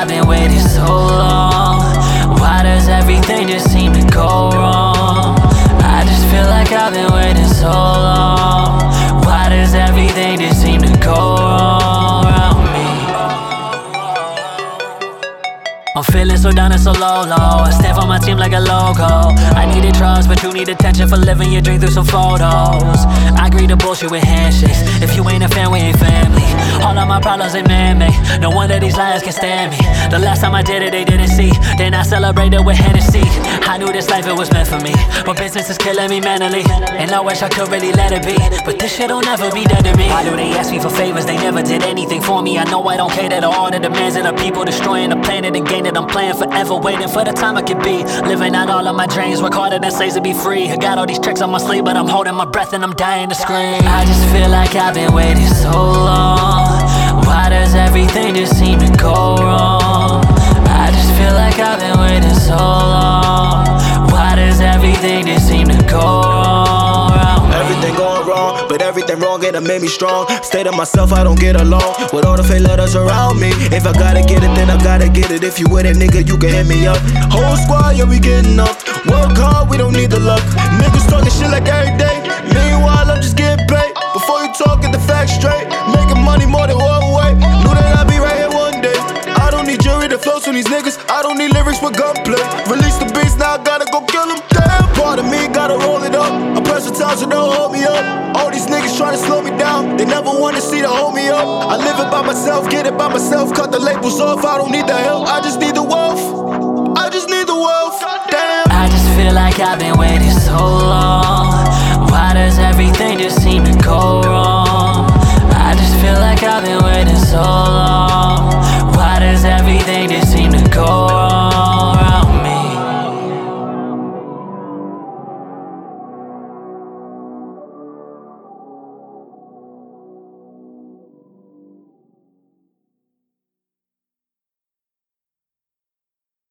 I've been waiting so long. Why does everything just seem to go wrong? I just feel like I've been waiting so long. Why does everything just seem to go wrong around me? I'm feeling so down and so low, low. I stand for my team like a logo. I needed trust, but you need attention for living your dream through some photos. Bullshit with handshakes. If you ain't a fan, we ain't family. All of my problems ain't man-made. No wonder these liars can stand me. The last time I did it, they didn't see. Then I celebrated with Hennessy. I knew this life it was meant for me, but business is killing me mentally. And I wish I could really let it be, but this shit'll never be done to me. Why do they ask me for favors? They never did anything for me. I know I don't cater to all the demands of the people destroying the planet and game that I'm playing forever, waiting for the time I could be. Living out all of my dreams, work harder than slaves to be free. I got all these tricks on my sleeve, but I'm holding my breath and I'm dying to scream. I just feel like I've been waiting so long. Why does everything just seem to go wrong? Everything just seem to go wrong? Everything going wrong, but everything wrong and it made me strong. Stay to myself, I don't get along with all the fake letters around me. If I gotta get it, then I gotta get it. If you with it, nigga, you can hit me up. Whole squad, yeah, we getting up. Work hard, we don't need the luck. Niggas talking shit like every day. Meanwhile, I'm just getting paid. Before you talk, get the facts straight. Making money more than one way. Knew that I'd be right here one day. I don't need jury to float on these niggas. I don't need lyrics with gunplay. Release the beats, now I gotta up. I'm versatile, so don't hold me up. All these niggas trying to slow me down. They never want to see the hold me up. I live it by myself, get it by myself. Cut the labels off. I don't need the help. I just need the wealth. I just need the wealth. Damn. I just feel like I've been waiting so long. Why does everything just seem to go wrong? I just feel like I've been waiting so long.